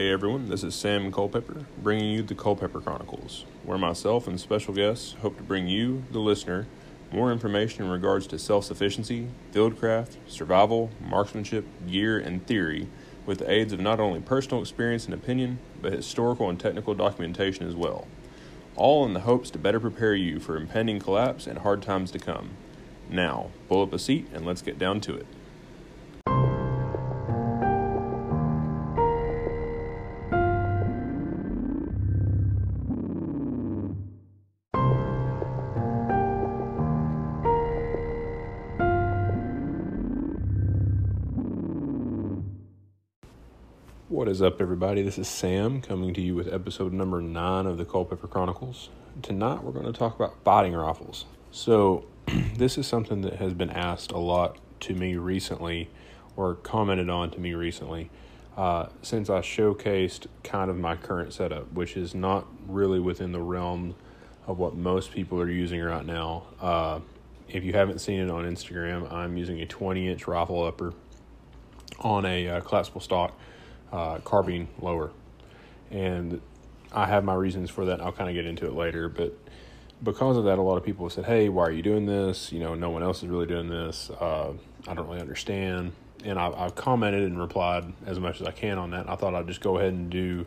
Hey everyone, this is Sam Culpepper bringing you the Culpepper Chronicles, where myself and special guests hope to bring you, the listener, more information in regards to self sufficiency, fieldcraft, survival, marksmanship, gear, and theory with the aids of not only personal experience and opinion, but historical and technical documentation as well. All in the hopes to better prepare you for impending collapse and hard times to come. Now, pull up a seat and let's get down to it. Is up, everybody? This is Sam coming to you with episode number nine of the Culpepper Chronicles. Tonight, we're going to talk about fighting rifles. So, this is something that has been asked a lot to me recently, or commented on to me recently, uh, since I showcased kind of my current setup, which is not really within the realm of what most people are using right now. Uh, if you haven't seen it on Instagram, I'm using a 20 inch rifle upper on a uh, collapsible stock uh, carbine lower. And I have my reasons for that. I'll kind of get into it later. But because of that, a lot of people said, hey, why are you doing this? You know, no one else is really doing this. Uh, I don't really understand. And I, I've commented and replied as much as I can on that. I thought I'd just go ahead and do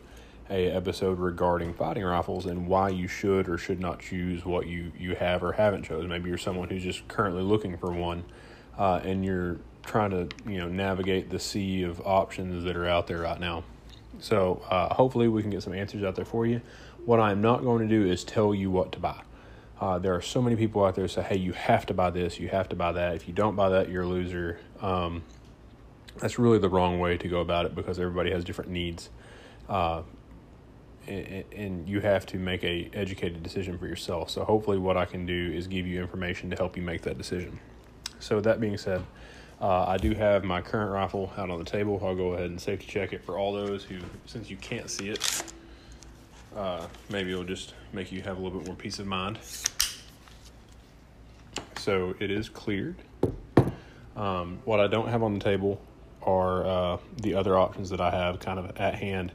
a episode regarding fighting rifles and why you should or should not choose what you, you have or haven't chosen. Maybe you're someone who's just currently looking for one uh, and you're trying to you know navigate the sea of options that are out there right now. So uh, hopefully we can get some answers out there for you. What I'm not going to do is tell you what to buy. Uh, there are so many people out there say, "Hey, you have to buy this, you have to buy that. If you don't buy that, you're a loser." Um, that's really the wrong way to go about it because everybody has different needs, uh, and, and you have to make a educated decision for yourself. So hopefully, what I can do is give you information to help you make that decision. So that being said, uh, I do have my current rifle out on the table. I'll go ahead and safety check it for all those who, since you can't see it, uh, maybe it'll just make you have a little bit more peace of mind. So it is cleared. Um, what I don't have on the table are uh, the other options that I have kind of at hand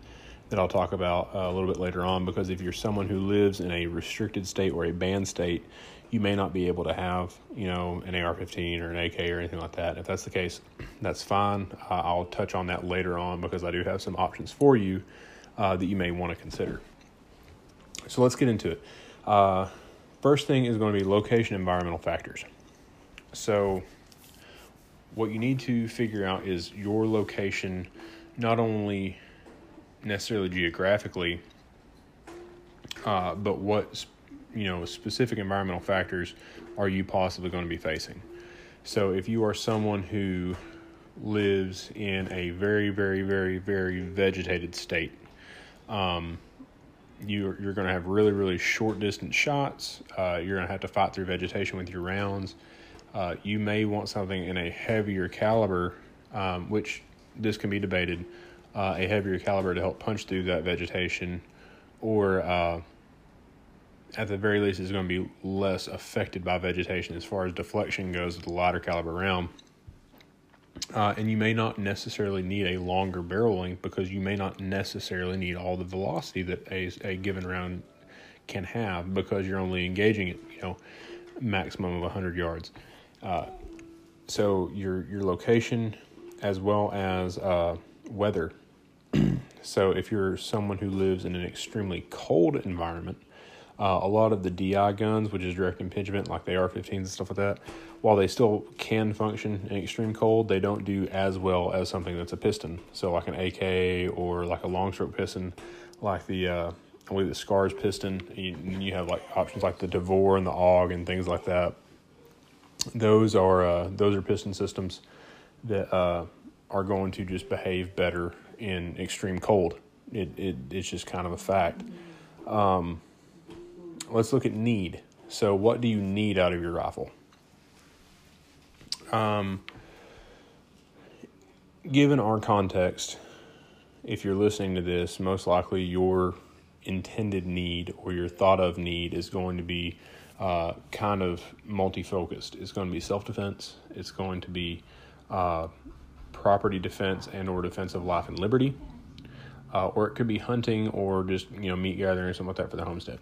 that I'll talk about uh, a little bit later on. Because if you're someone who lives in a restricted state or a banned state, you may not be able to have, you know, an AR-15 or an AK or anything like that. If that's the case, that's fine. Uh, I'll touch on that later on because I do have some options for you uh, that you may want to consider. So let's get into it. Uh, first thing is going to be location environmental factors. So what you need to figure out is your location, not only necessarily geographically, uh, but what you know specific environmental factors are you possibly going to be facing. So if you are someone who lives in a very very very very vegetated state um, you, you're going to have really really short distance shots uh, you're going to have to fight through vegetation with your rounds. Uh, you may want something in a heavier caliber um, which this can be debated uh, a heavier caliber to help punch through that vegetation or uh, at the very least is going to be less affected by vegetation as far as deflection goes with the lighter caliber round. Uh, and you may not necessarily need a longer barrel length because you may not necessarily need all the velocity that a, a given round can have because you're only engaging it, you know, maximum of 100 yards. Uh, so your your location as well as uh, weather. so if you're someone who lives in an extremely cold environment, uh, a lot of the DI guns, which is direct impingement, like the AR-15s and stuff like that, while they still can function in extreme cold, they don't do as well as something that's a piston. So like an AK or like a long stroke piston, like the uh, I believe the SCAR's piston. You, you have like options like the Tavor and the AUG and things like that. Those are uh, those are piston systems that uh, are going to just behave better in extreme cold. It, it it's just kind of a fact. Um, let's look at need. So, what do you need out of your rifle? Um, given our context, if you're listening to this, most likely your intended need or your thought of need is going to be uh, kind of multi focused. It's going to be self defense, it's going to be uh, property defense and or defense of life and liberty. uh, or it could be hunting or just you know meat gathering or something like that for the homestead.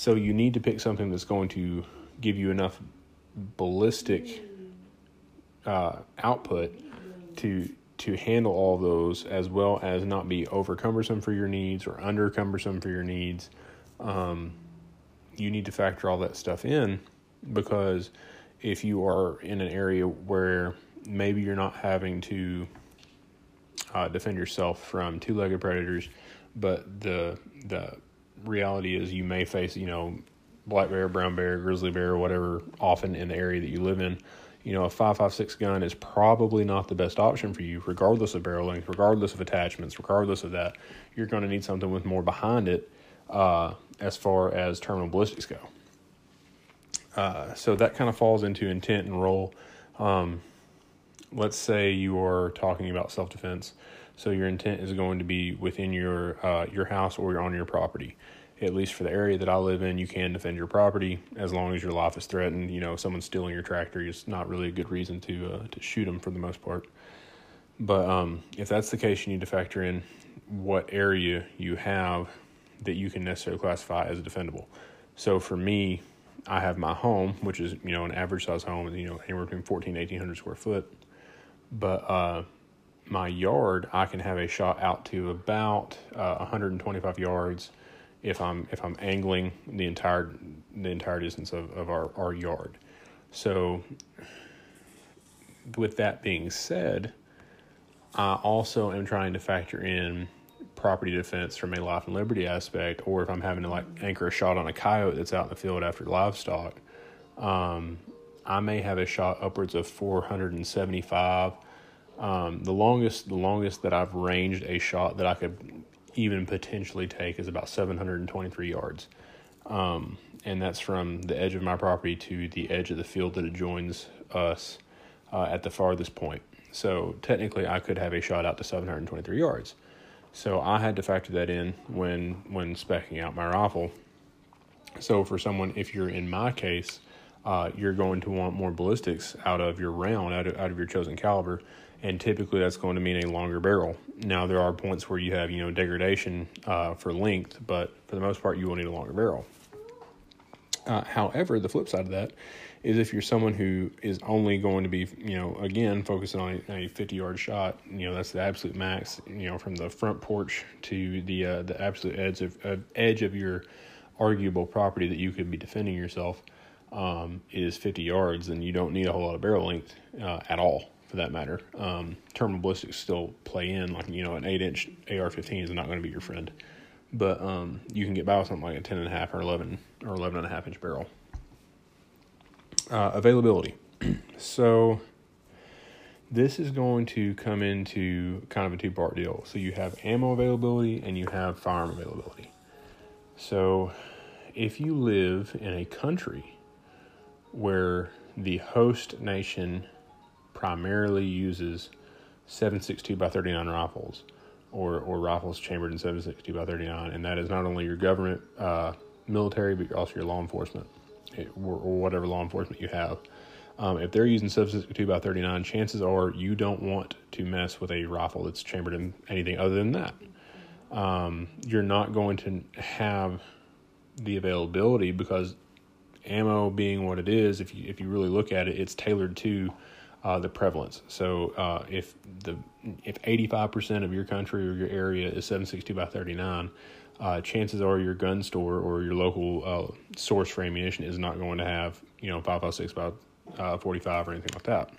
So you need to pick something that's going to give you enough ballistic uh, output to to handle all those as well as not be over cumbersome for your needs or under cumbersome for your needs. Um, you need to factor all that stuff in because if you are in an area where maybe you're not having to uh, defend yourself from two-legged predators, but the the reality is you may face you know black bear, brown bear, grizzly bear, whatever, often in the area that you live in you know, a 5.56 gun is probably not the best option for you, regardless of barrel length, regardless of attachments, regardless of that. You're going to need something with more behind it uh, as far as terminal ballistics go. Uh, so that kind of falls into intent and role. Um, let's say you are talking about self defense. So your intent is going to be within your uh, your house or on your property at least for the area that I live in, you can defend your property as long as your life is threatened. You know, someone stealing your tractor is not really a good reason to uh, to shoot them for the most part. But um, if that's the case, you need to factor in what area you have that you can necessarily classify as defendable. So for me, I have my home, which is you know an average size home, you know anywhere between 14 1800 square foot. But uh, my yard, I can have a shot out to about uh, 125 yards if I'm if I'm angling the entire the entire distance of, of our, our yard. So with that being said, I also am trying to factor in property defense from a life and liberty aspect, or if I'm having to like anchor a shot on a coyote that's out in the field after livestock, um, I may have a shot upwards of 475. Um, the longest, the longest that I've ranged a shot that I could even potentially take is about 723 yards. Um, and that's from the edge of my property to the edge of the field that adjoins us uh, at the farthest point. So technically, I could have a shot out to 723 yards. So I had to factor that in when when specking out my rifle. So for someone, if you're in my case, uh, you're going to want more ballistics out of your round, out of, out of your chosen caliber, and typically that's going to mean a longer barrel. Now there are points where you have you know degradation uh, for length, but for the most part you will need a longer barrel. Uh, however, the flip side of that is if you're someone who is only going to be you know again focusing on a, a 50 yard shot, you know that's the absolute max. You know from the front porch to the uh, the absolute edge of uh, edge of your arguable property that you could be defending yourself um, is 50 yards, then you don't need a whole lot of barrel length uh, at all for that matter. Um, terminal ballistics still play in, like, you know, an 8 inch AR 15 is not going to be your friend. But um, you can get by with something like a 10 and a half or 11 or 11 and a half inch barrel. Uh, availability. so this is going to come into kind of a two part deal. So you have ammo availability and you have firearm availability. So if you live in a country where the host nation primarily uses 7.62 by 39 rifles or, or rifles chambered in 7.62 by 39, and that is not only your government, uh, military, but also your law enforcement eh, or, or whatever law enforcement you have. Um, if they're using 7.62 by 39, chances are you don't want to mess with a rifle that's chambered in anything other than that. Um, you're not going to have the availability because ammo being what it is, if you if you really look at it, it's tailored to uh, the prevalence. So uh, if the if 85% of your country or your area is 762 by 39, uh, chances are your gun store or your local uh, source for ammunition is not going to have you know 556 by uh, 45 or anything like that.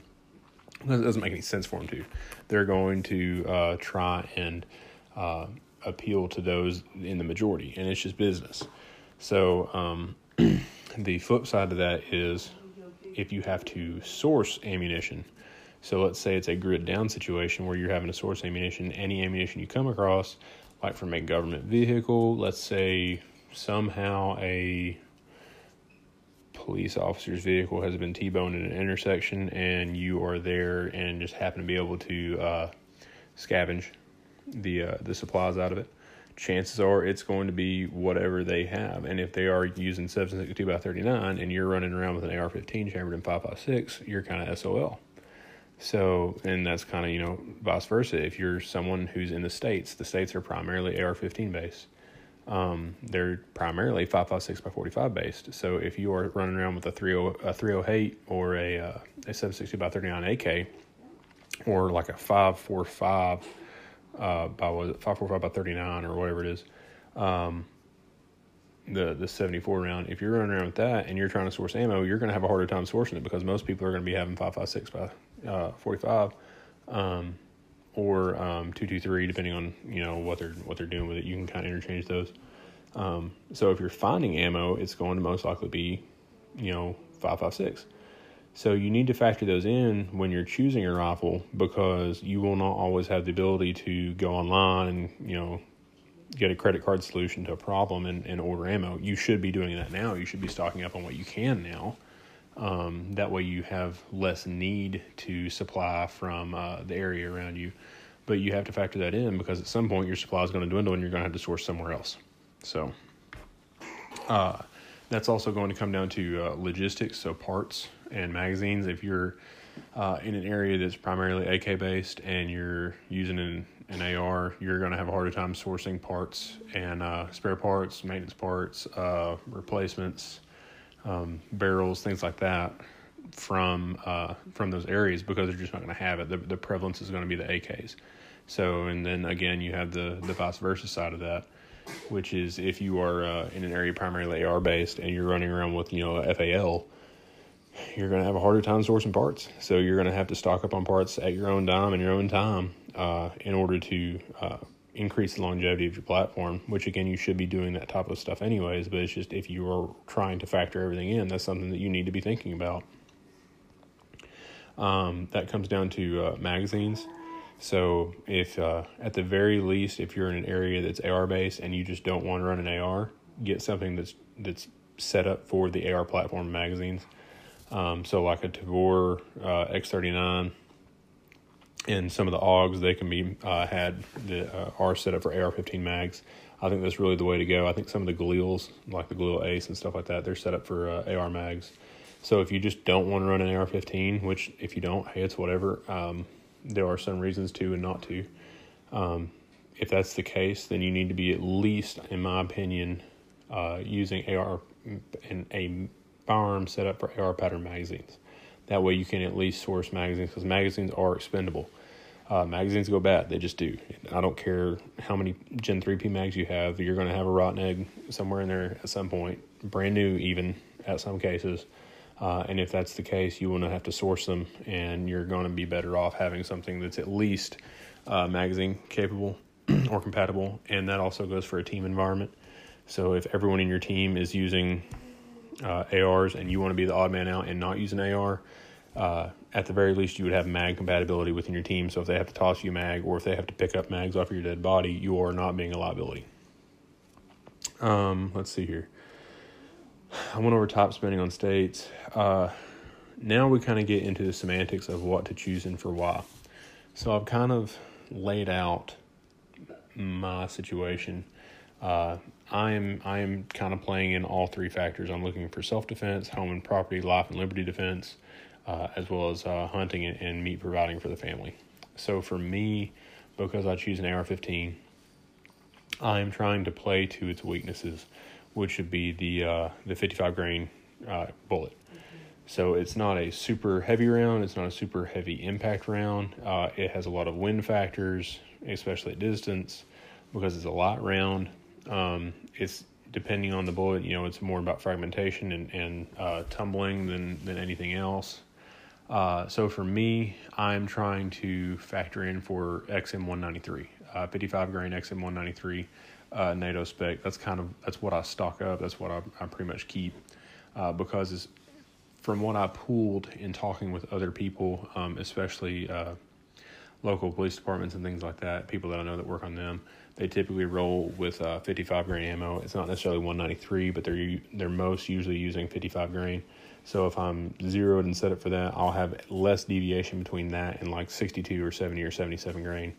It doesn't make any sense for them to. They're going to uh, try and appeal to those in the majority, and it's just business. So um, the flip side of that is if you have to source ammunition. So let's say it's a grid down situation where you're having to source ammunition. Any ammunition you come across, like from a government vehicle, let's say somehow a police officer's vehicle has been T-boned in an intersection and you are there and just happen to be able to uh, scavenge the uh, the supplies out of it chances are it's going to be whatever they have. And if they are using 762 by 39 and you're running around with an AR 15 chambered in 556, you're kind of SOL. So, and that's kind of, you know, vice versa. If you're someone who's in the States, the States are primarily AR 15 based. Um, they're primarily 5.56 by 45 based. So if you are running around with a 30, a 308 or a, uh, a 760 by 39 AK or like a 545 uh, by was 545 by 39 or whatever it is, um, the the 74 round, if you're running around with that and you're trying to source ammo, you're going to have a harder time sourcing it because most people are going to be having 5.56 by uh, 45. Um, or um, two two three, depending on you know what they're what they're doing with it. You can kind of interchange those. Um, so if you're finding ammo, it's going to most likely be, you know, five five six. So you need to factor those in when you're choosing a rifle because you will not always have the ability to go online and you know get a credit card solution to a problem and, and order ammo. You should be doing that now. You should be stocking up on what you can now. Um, that way, you have less need to supply from uh, the area around you. But you have to factor that in because at some point your supply is going to dwindle and you're going to have to source somewhere else. So, uh, that's also going to come down to uh, logistics, so parts and magazines. If you're uh, in an area that's primarily AK based and you're using an, an AR, you're going to have a harder time sourcing parts and uh, spare parts, maintenance parts, uh, replacements um, barrels, things like that from uh, from those areas because they're just not going to have it. The, the prevalence is going to be the AKs. So, and then again, you have the the vice versa side of that, which is if you are uh, in an area primarily AR based and you're running around with you know FAL, you're going to have a harder time sourcing parts. So you're going to have to stock up on parts at your own dime and your own time uh, in order to uh, increase the longevity of your platform, which again, you should be doing that type of stuff anyways, but it's just if you are trying to factor everything in, that's something that you need to be thinking about. Um, that comes down to uh, magazines. So, if uh, at the very least, if you're in an area that's AR based and you just don't want to run an AR, get something that's that's set up for the AR platform magazines. Um, so, like a Tavor uh, X39 and some of the AUGs they can be uh, had that uh, are set up for AR-15 mags. I think that's really the way to go. I think some of the Galils, like the Galil Ace and stuff like that, they're set up for uh, AR mags. So if you just don't want to run an AR-15, which if you don't, hey, it's whatever. Um, there are some reasons to and not to. Um, if that's the case, then you need to be at least, in my opinion, uh, using AR and a firearm set up for AR pattern magazines. That way you can at least source magazines because magazines are expendable. Uh, magazines go bad; they just do. I don't care how many Gen 3 PMAGs you have; you're going to have a rotten egg somewhere in there at some point, brand new even at some cases. Uh, and if that's the case, you will not have to source them, and you're going to be better off having something that's at least uh, magazine capable or compatible. And that also goes for a team environment. So if everyone in your team is using uh, ARs and you want to be the odd man out and not use an AR, uh, at the very least, you would have mag compatibility within your team. So if they have to toss you mag or if they have to pick up mags off of your dead body, you are not being a liability. Um, let's see here. I went over top spending on states. Uh, now we kind of get into the semantics of what to choose and for why. So I've kind of laid out my situation. Uh, I am I am kind of playing in all three factors. I'm looking for self defense, home and property, life and liberty defense, uh, as well as uh, hunting and, and, meat providing for the family. So for me, because I choose an AR-15, I am trying to play to its weaknesses, which would be the uh, the 55 grain uh, bullet. So it's not a super heavy round. It's not a super heavy impact round. Uh, it has a lot of wind factors, especially at distance, because it's a light round. Um, it's depending on the bullet, you know, it's more about fragmentation and, and uh, tumbling than, than anything else. Uh, so for me, I'm trying to factor in for XM193, uh, 55 grain XM193 uh, NATO spec. That's kind of that's what I stock up. That's what I, I pretty much keep uh, because it's, from what I pulled in talking with other people, um, especially uh, local police departments and things like that, people that I know that work on them, they typically roll with uh, 55 grain ammo. It's not necessarily 193, but they're they're most usually using 55 grain. So if I'm zeroed and set up for that, I'll have less deviation between that and like 62 or 70 or 77 grain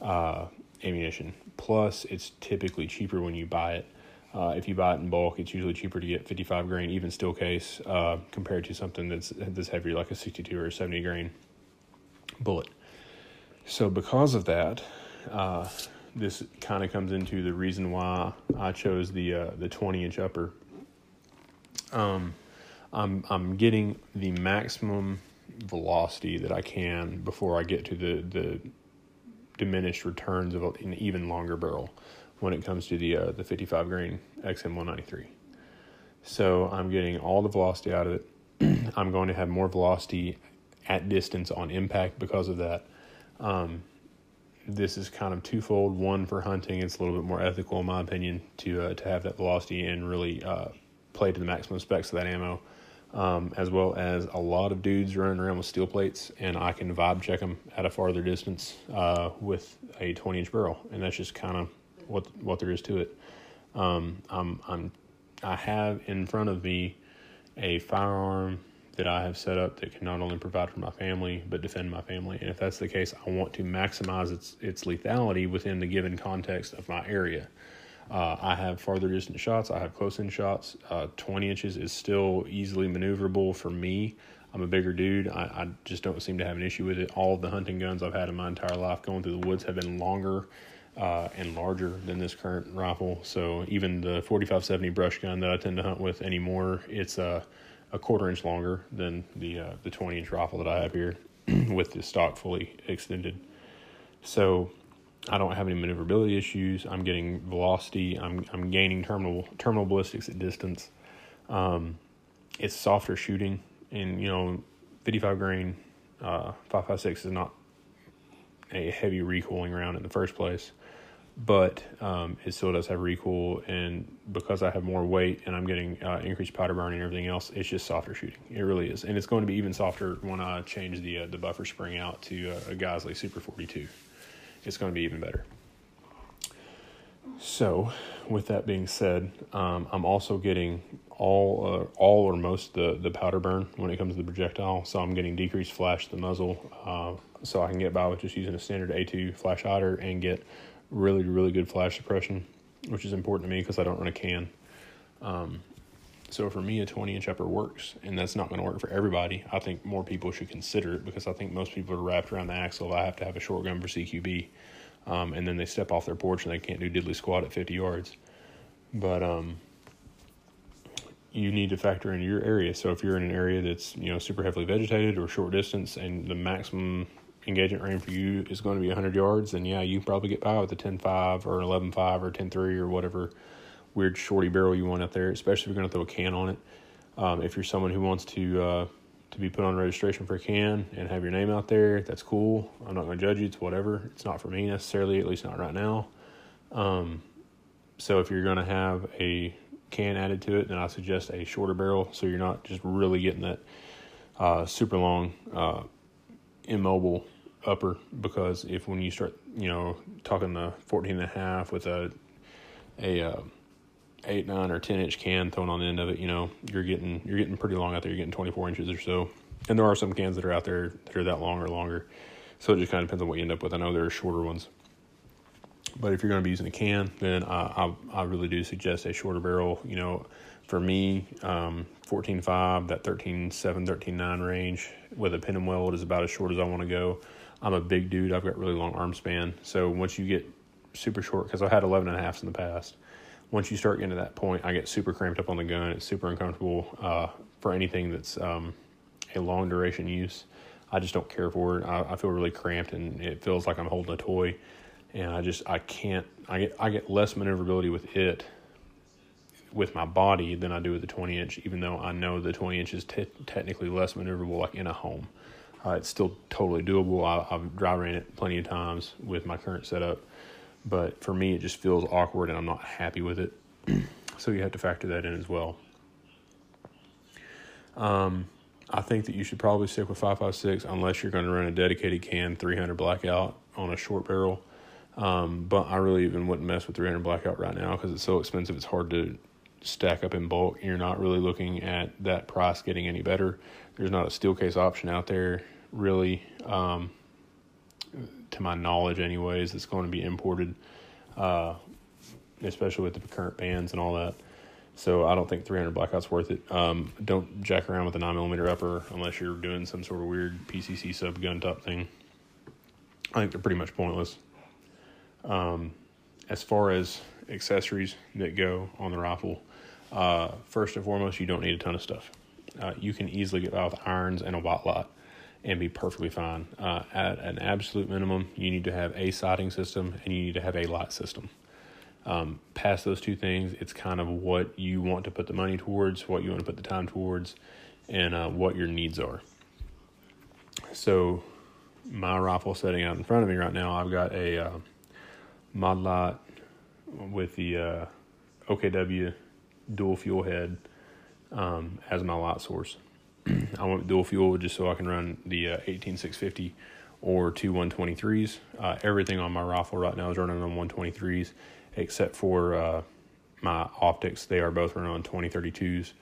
uh, ammunition. Plus, it's typically cheaper when you buy it. Uh, if you buy it in bulk, it's usually cheaper to get 55 grain, even steel case, uh, compared to something that's that's heavier, like a 62 or a 70 grain. bullet. So because of that, uh, this kind of comes into the reason why I chose the uh, the 20 inch upper. Um, I'm I'm getting the maximum velocity that I can before I get to the the diminished returns of an even longer barrel when it comes to the uh, the 55 grain XM 193. So I'm getting all the velocity out of it. I'm going to have more velocity at distance on impact because of that. Um, this is kind of twofold. One for hunting, it's a little bit more ethical, in my opinion, to uh, to have that velocity and really uh, play to the maximum specs of that ammo. Um, as well as a lot of dudes running around with steel plates, and I can vibe check them at a farther distance uh, with a 20 inch barrel, and that's just kind of what what there is to it. Um, I'm I'm I have in front of me a firearm that I have set up that can not only provide for my family but defend my family. And if that's the case, I want to maximize its its lethality within the given context of my area. Uh, I have farther distance shots. I have close in shots. Uh, 20 inches is still easily maneuverable for me. I'm a bigger dude. I, I, just don't seem to have an issue with it. All of the hunting guns I've had in my entire life going through the woods have been longer uh, and larger than this current rifle. So even the 4570 brush gun that I tend to hunt with anymore, it's a, a quarter inch longer than the uh, the 20 inch rifle that I have here with the stock fully extended. So I don't have any maneuverability issues. I'm getting velocity. I'm I'm gaining terminal terminal ballistics at distance. Um, it's softer shooting, and you know, 55 grain uh, 556 is not a heavy recoiling round in the first place, but um, it still does have recoil. And because I have more weight and I'm getting uh, increased powder burn and everything else, it's just softer shooting. It really is, and it's going to be even softer when I change the uh, the buffer spring out to uh, a Geissele Super 42 it's going to be even better. So, with that being said, um, I'm also getting all uh, all or most the the powder burn when it comes to the projectile. So I'm getting decreased flash the muzzle, uh, so I can get by with just using a standard A2 flash hider and get really really good flash suppression, which is important to me because I don't run a can. Um, so for me, a 20 inch upper works, and that's not going to work for everybody. I think more people should consider it because I think most people are wrapped around the axle. I have to have a short gun for CQB, um, and then they step off their porch and they can't do diddly squat at 50 yards. But um, you need to factor in your area. So if you're in an area that's you know super heavily vegetated or short distance, and the maximum engagement range for you is going to be 100 yards, then yeah, you probably get by with a 10.5 or 11.5 or 10.3 or whatever weird shorty barrel you want out there, especially if you're going to throw a can on it. Um, if you're someone who wants to uh, to be put on registration for a can and have your name out there, that's cool. I'm not going to judge you. It's whatever. It's not for me necessarily, at least not right now. Um, so if you're going to have a can added to it, then I suggest a shorter barrel so you're not just really getting that uh, super long uh, immobile upper because if when you start you know talking the 14 and a half with a a uh, eight, nine, or ten inch can thrown on the end of it, you know, you're getting you're getting pretty long out there. You're getting 24 inches or so, and there are some cans that are out there that are that long or longer. So it just kind of depends on what you end up with. I know there are shorter ones, but if you're going to be using a can, then I, I, I really do suggest a shorter barrel. You know, for me, um, 14.5, that 13.7, 13.9 range with a pin and weld is about as short as I want to go. I'm a big dude. I've got really long arm span. So once you get super short, because I've had 11 and a halfs in the past once you start getting to that point, I get super cramped up on the gun. It's super uncomfortable uh, for anything that's um, a long duration use. I just don't care for it. I, I, feel really cramped, and it feels like I'm holding a toy. And I just I can't. I get I get less maneuverability with it with my body than I do with the 20 inch. Even though I know the 20 inch is t- technically less maneuverable, like in a home. Uh, it's still totally doable. I, I've dry ran it plenty of times with my current setup but for me, it just feels awkward and I'm not happy with it. so you have to factor that in as well. Um, I think that you should probably stick with 556 unless you're going to run a dedicated can 300 blackout on a short barrel. Um, but I really even wouldn't mess with 300 blackout right now because it's so expensive. It's hard to stack up in bulk. You're not really looking at that price getting any better. There's not a steel case option out there really. Um, to my knowledge, anyways, that's going to be imported, uh, especially with the current bans and all that. So I don't think 300 blackout's worth it. Um, don't jack around with a 9 millimeter upper unless you're doing some sort of weird PCC sub gun top thing. I think they're pretty much pointless. Um, as far as accessories that go on the rifle, uh, first and foremost, you don't need a ton of stuff. Uh, you can easily get by with irons and a white light and be perfectly fine. Uh, at an absolute minimum, you need to have a sighting system and you need to have a light system. Um, past those two things, it's kind of what you want to put the money towards, what you want to put the time towards, and uh, what your needs are. So, my rifle setting out in front of me right now, I've got a uh, Modlite with the uh, OKW dual fuel head um, as my light source. I went dual fuel just so I can run the uh, 18650 or two 123s. Uh, everything on my rifle right now is running on 123s except for uh, my optics. They are both running on 2032s,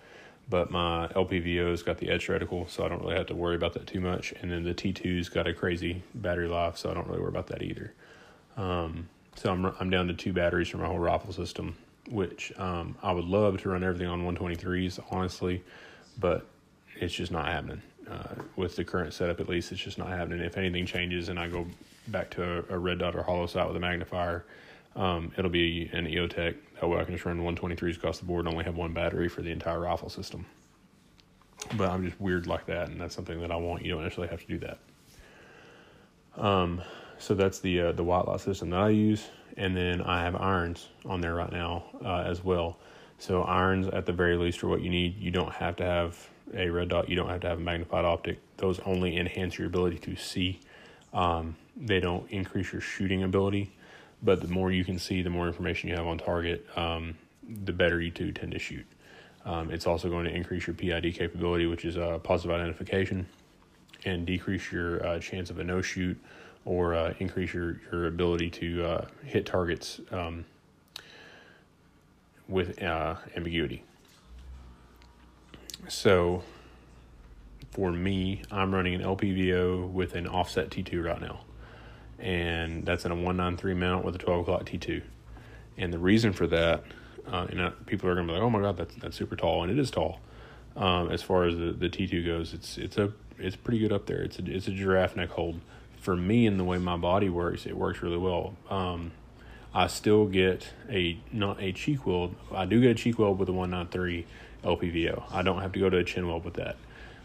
but my LPVO's got the etched reticle, so I don't really have to worry about that too much. And then the T2's got a crazy battery life, so I don't really worry about that either. Um, so I'm I'm down to two batteries for my whole rifle system, which um, I would love to run everything on 123s, honestly, but it's just not happening. Uh, with the current setup, at least, it's just not happening. If anything changes and I go back to a, a red dot or holo sight with a magnifier, um, it'll be an EOTech. That way I can just run 123s across the board and only have one battery for the entire rifle system. But I'm just weird like that, and that's something that I want. You don't necessarily have to do that. Um, so that's the uh, the white light system that I use, and then I have irons on there right now uh, as well. So irons at the very least are what you need. You don't have to have a red dot. You don't have to have a magnified optic. Those only enhance your ability to see. Um, they don't increase your shooting ability but the more you can see, the more information you have on target, um, the better you do tend to shoot. Um, it's also going to increase your PID capability, which is uh, positive identification, and decrease your uh, chance of a no shoot or uh, increase your, your ability to uh, hit targets um, with uh, ambiguity. So, for me, I'm running an LPVO with an offset T2 right now and that's in a 193 mount with a 12 o'clock T2. And the reason for that, uh, and people are going to be like, "Oh my God, that's that's super tall," and it is tall. Um, as far as the, the T2 goes, it's it's a it's pretty good up there. It's a it's a giraffe neck hold. For me, and the way my body works, it works really well. Um, I still get a not a cheek weld. I do get a cheek weld with a 193 LPVO. I don't have to go to a chin weld with that.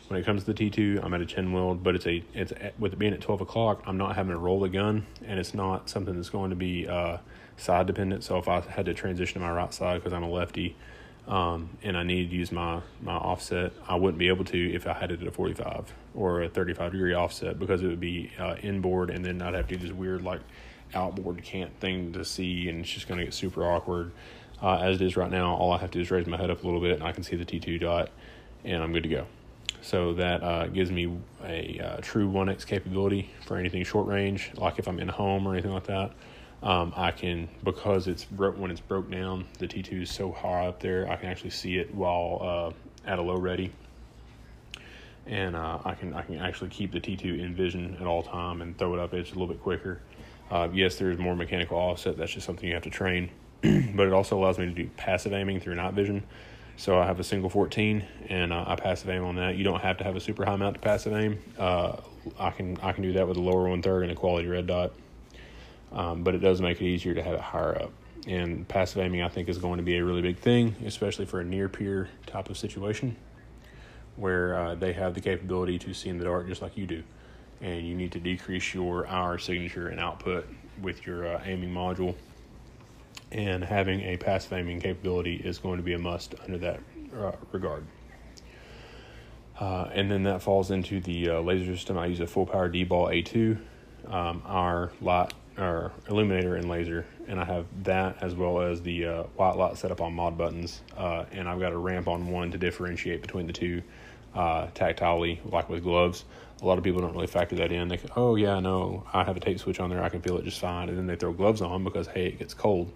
When it comes to the T2, I'm at a chin weld, but it's a it's with it being at 12 o'clock, I'm not having to roll the gun, and it's not something that's going to be uh, side dependent. So if I had to transition to my right side because I'm a lefty, um, and I needed to use my my offset, I wouldn't be able to if I had it at a 45 or a 35 degree offset because it would be uh, inboard, and then I'd have to do this weird like outboard cant thing to see, and it's just going to get super awkward. Uh, as it is right now, all I have to do is raise my head up a little bit, and I can see the T2 dot, and I'm good to go. So that uh, gives me a uh, true 1x capability for anything short range, like if I'm in a home or anything like that. Um, I can because it's when it's broke down. The T2 is so high up there, I can actually see it while uh, at a low ready, and uh, I can I can actually keep the T2 in vision at all time and throw it up edge a little bit quicker. Uh, yes, there's more mechanical offset. That's just something you have to train, but it also allows me to do passive aiming through night vision. So I have a single 14 and uh, I passive aim on that. You don't have to have a super high mount to passive aim. Uh, I can I can do that with a lower one third and a quality red dot. Um, but it does make it easier to have it higher up. And passive aiming, I think, is going to be a really big thing, especially for a near peer type of situation where uh, they have the capability to see in the dark just like you do. And you need to decrease your IR signature and output with your uh, aiming module and having a passive aiming capability is going to be a must under that uh, regard. Uh, and then that falls into the uh, laser system. I use a full power DBAL-A2, um, our light or illuminator and laser, and I have that as well as the uh, white light set up on mod buttons. Uh, and I've got a ramp on one to differentiate between the two uh, tactilely, like with gloves. A lot of people don't really factor that in. They go, oh yeah, no, I have a tape switch on there, I can feel it just fine, and then they throw gloves on because hey, it gets cold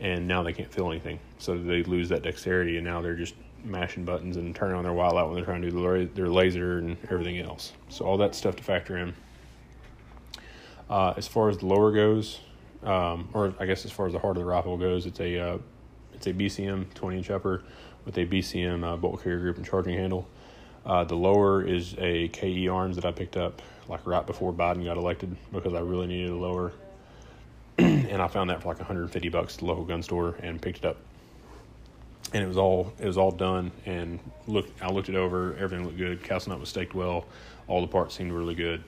and now they can't feel anything. So they lose that dexterity, and now they're just mashing buttons and turning on their white light when they're trying to do their laser and everything else. So all that stuff to factor in. Uh, as far as the lower goes, um, or I guess as far as the heart of the rifle goes, it's a uh, it's a BCM 20 inch upper with a BCM uh, bolt carrier group and charging handle. Uh, the lower is a KE Arms that I picked up like right before Biden got elected because I really needed a lower, and I found that for like 150 bucks at the local gun store and picked it up. And it was all it was all done and look I looked it over. Everything looked good. Castle nut was staked well. All the parts seemed really good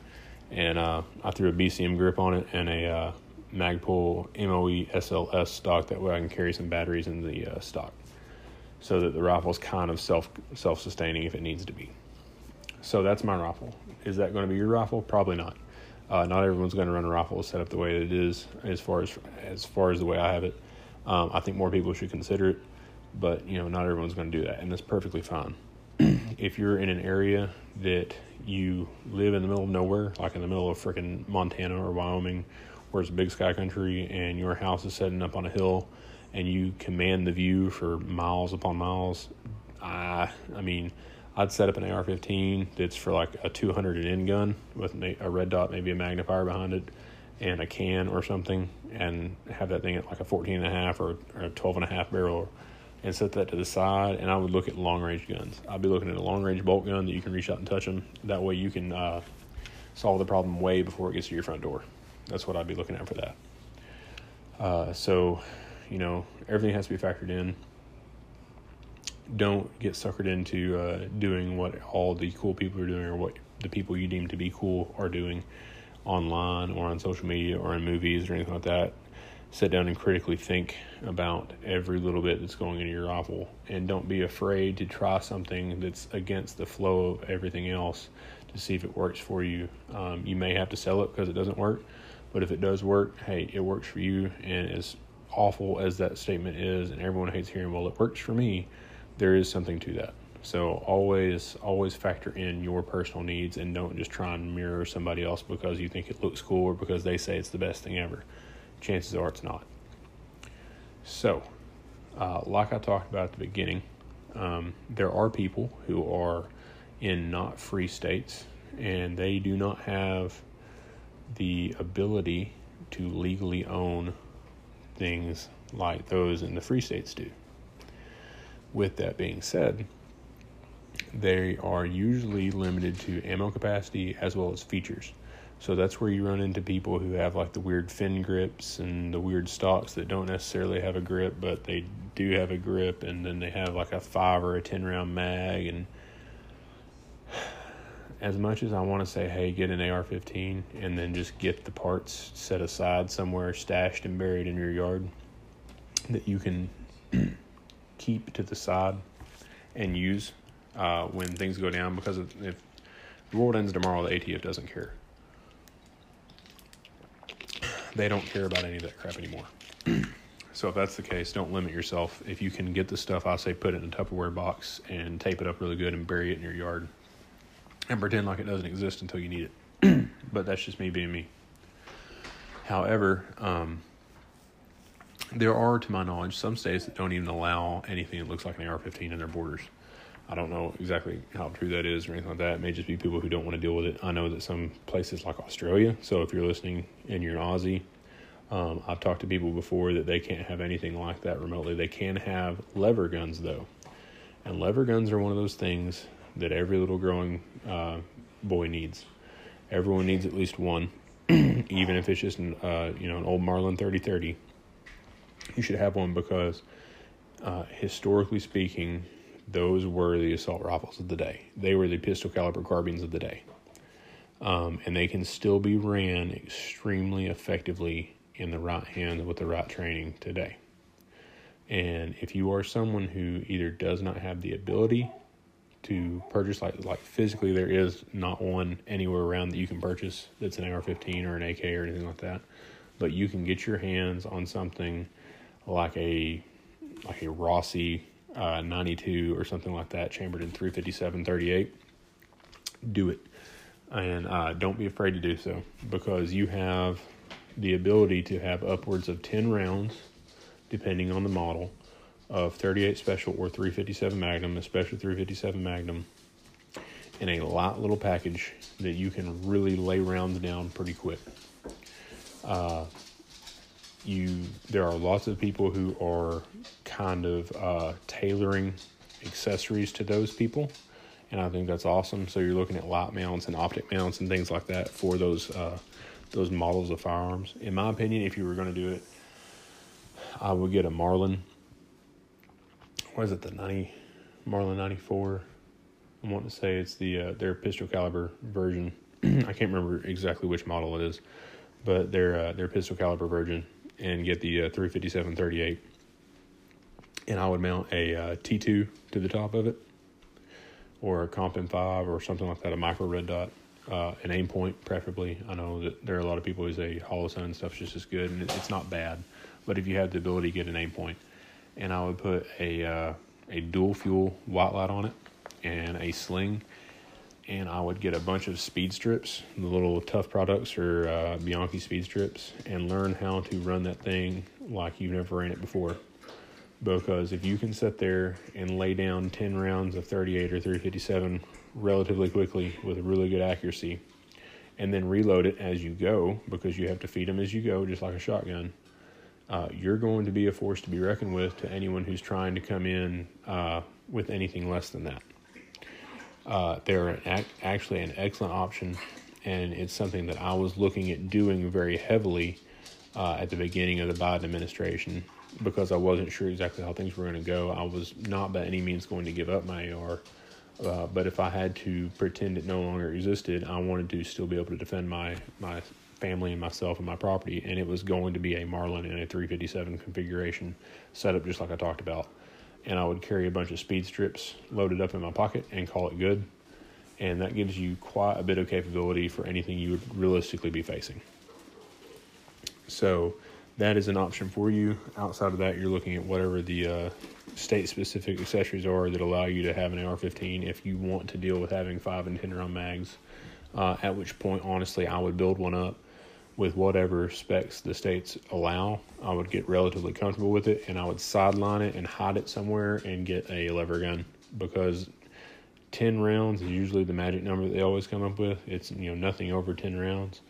and uh, I threw a BCM grip on it and a uh, Magpul MOE SLS stock that way I can carry some batteries in the uh, stock so that the rifle is kind of self self sustaining if it needs to be. So that's my rifle. Is that going to be your rifle? Probably not. Uh, not everyone's going to run a rifle set up the way it is as far as as far as the way I have it. Um, I think more people should consider it, but you know not everyone's going to do that, and that's perfectly fine. If you're in an area that you live in the middle of nowhere, like in the middle of freaking Montana or Wyoming, where it's big sky country, and your house is setting up on a hill, and you command the view for miles upon miles, I, I mean, I'd set up an AR-15 that's for like a 200 and in gun with a red dot, maybe a magnifier behind it, and a can or something, and have that thing at like a 14 and a half or, or a 12 and a half barrel and set that to the side, and I would look at long range guns. I'd be looking at a long range bolt gun that you can reach out and touch them. That way, you can uh, solve the problem way before it gets to your front door. That's what I'd be looking at for that. Uh, so, you know, everything has to be factored in. Don't get suckered into uh, doing what all the cool people are doing or what the people you deem to be cool are doing online or on social media or in movies or anything like that sit down and critically think about every little bit that's going into your rifle and don't be afraid to try something that's against the flow of everything else to see if it works for you. Um, you may have to sell it because it doesn't work but if it does work hey it works for you. And as awful as that statement is and everyone hates hearing well it works for me there is something to that. So always always factor in your personal needs and don't just try and mirror somebody else because you think it looks cool or because they say it's the best thing ever chances are it's not. So, uh, like I talked about at the beginning, um, there are people who are in not free states and they do not have the ability to legally own things like those in the free states do. With that being said, they are usually limited to ammo capacity as well as features. So that's where you run into people who have like the weird fin grips and the weird stocks that don't necessarily have a grip, but they do have a grip, and then they have like a five or a ten round mag. And as much as I want to say, hey, get an AR 15 and then just get the parts set aside somewhere, stashed and buried in your yard that you can keep to the side and use uh, when things go down, because if the world ends tomorrow, the ATF doesn't care they don't care about any of that crap anymore. so if that's the case, don't limit yourself. If you can get the stuff, I say put it in a Tupperware box and tape it up really good and bury it in your yard and pretend like it doesn't exist until you need it. but that's just me being me. However, um, there are, to my knowledge, some states that don't even allow anything that looks like an AR 15 in their borders. I don't know exactly how true that is or anything like that. It may just be people who don't want to deal with it. I know that some places like Australia, so if you're listening and you're an Aussie, um, I've talked to people before that they can't have anything like that remotely. They can have lever guns though, and lever guns are one of those things that every little growing uh, boy needs. Everyone needs at least one, even if it's just an, uh, you know an old Marlin thirty thirty. You should have one because, uh, historically speaking, those were the assault rifles of the day. They were the pistol caliber carbines of the day. Um, and they can still be ran extremely effectively in the right hand with the right training today. And if you are someone who either does not have the ability to purchase, like like physically, there is not one anywhere around that you can purchase that's an AR-15 or an AK or anything like that, but you can get your hands on something like a like a Rossi uh, 92 or something like that, chambered in 357 38, do it. And uh, don't be afraid to do so because you have the ability to have upwards of 10 rounds, depending on the model, of 38 Special or 357 Magnum, especially 357 Magnum, in a light little package that you can really lay rounds down pretty quick. Uh, you there are lots of people who are kind of uh, tailoring accessories to those people and I think that's awesome. So you're looking at light mounts and optic mounts and things like that for those uh, those models of firearms. In my opinion, if you were going to do it, I would get a Marlin. What is it? The ninety Marlin ninety four. I want to say it's the uh, their pistol caliber version. I can't remember exactly which model it is, but their uh, their pistol caliber version, and get the uh, 357 38. And I would mount a uh, T2 to the top of it, or a Comp M5 or something like that, a micro red dot, uh, an Aimpoint preferably. I know that there are a lot of people who say Holosun stuff's just as good, and it's not bad. But if you have the ability to get an Aimpoint, and I would put a uh, a dual fuel white light on it and a sling, and I would get a bunch of speed strips, the little Tuff Products or uh, Bianchi speed strips, and learn how to run that thing like you've never ran it before. Because if you can sit there and lay down 10 rounds of 38 or 357 relatively quickly with really good accuracy, and then reload it as you go, because you have to feed them as you go, just like a shotgun, uh, you're going to be a force to be reckoned with to anyone who's trying to come in uh, with anything less than that. Uh, they're an, actually an excellent option, and it's something that I was looking at doing very heavily uh, at the beginning of the Biden administration because I wasn't sure exactly how things were going to go. I was not by any means going to give up my AR, uh, but if I had to pretend it no longer existed, I wanted to still be able to defend my my family and myself and my property, and it was going to be a Marlin in a 357 configuration setup, just like I talked about and I would carry a bunch of speed strips loaded up in my pocket and call it good. And that gives you quite a bit of capability for anything you would realistically be facing. So that is an option for you. Outside of that, you're looking at whatever the uh, state specific accessories are that allow you to have an AR 15 if you want to deal with having 5 and 10 round mags. Uh, at which point, honestly, I would build one up with whatever specs the states allow. I would get relatively comfortable with it and I would sideline it and hide it somewhere and get a lever gun because 10 rounds is usually the magic number that they always come up with. It's you know nothing over 10 rounds.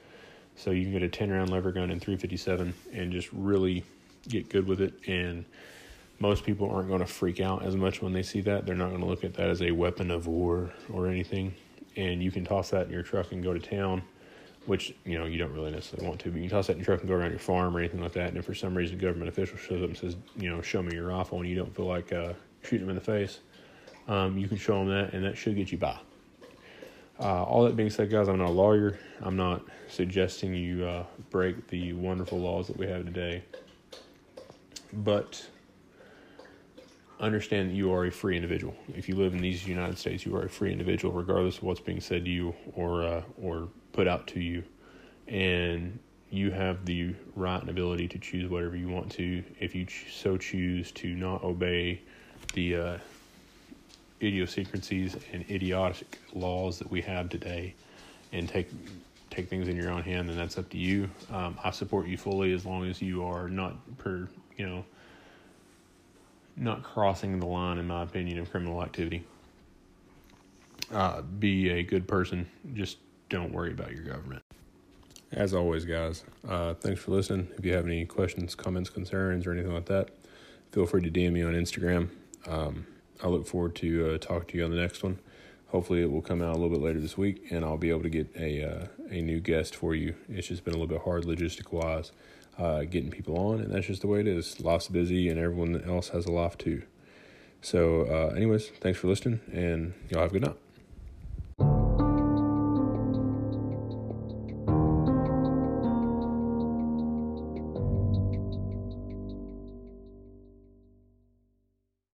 So you can get a 10 round lever gun in 357 and just really get good with it and most people aren't going to freak out as much when they see that. They're not going to look at that as a weapon of war or anything. And you can toss that in your truck and go to town which you know you don't really necessarily want to, but you can toss that in your truck and go around your farm or anything like that. And if for some reason a government official shows up and says, you know, show me your rifle, and you don't feel like uh, shooting them in the face, um, you can show them that, and that should get you by. Uh, all that being said, guys, I'm not a lawyer. I'm not suggesting you uh, break the wonderful laws that we have today, but understand that you are a free individual. If you live in these United States, you are a free individual, regardless of what's being said to you or uh, or put out to you, and you have the right and ability to choose whatever you want to. If you so choose to not obey the uh, idiosyncrasies and idiotic laws that we have today, and take take things in your own hand, then that's up to you. Um, I support you fully as long as you are not per you know not crossing the line, in my opinion, of criminal activity. Uh, be a good person. Just don't worry about your government. As always, guys, uh, thanks for listening. If you have any questions, comments, concerns, or anything like that, feel free to DM me on Instagram. Um, I look forward to uh, talking to you on the next one. Hopefully, it will come out a little bit later this week, and I'll be able to get a uh, a new guest for you. It's just been a little bit hard logistic wise uh, getting people on, and that's just the way it is. Life's busy, and everyone else has a life too. So, uh, anyways, thanks for listening, and y'all have a good night.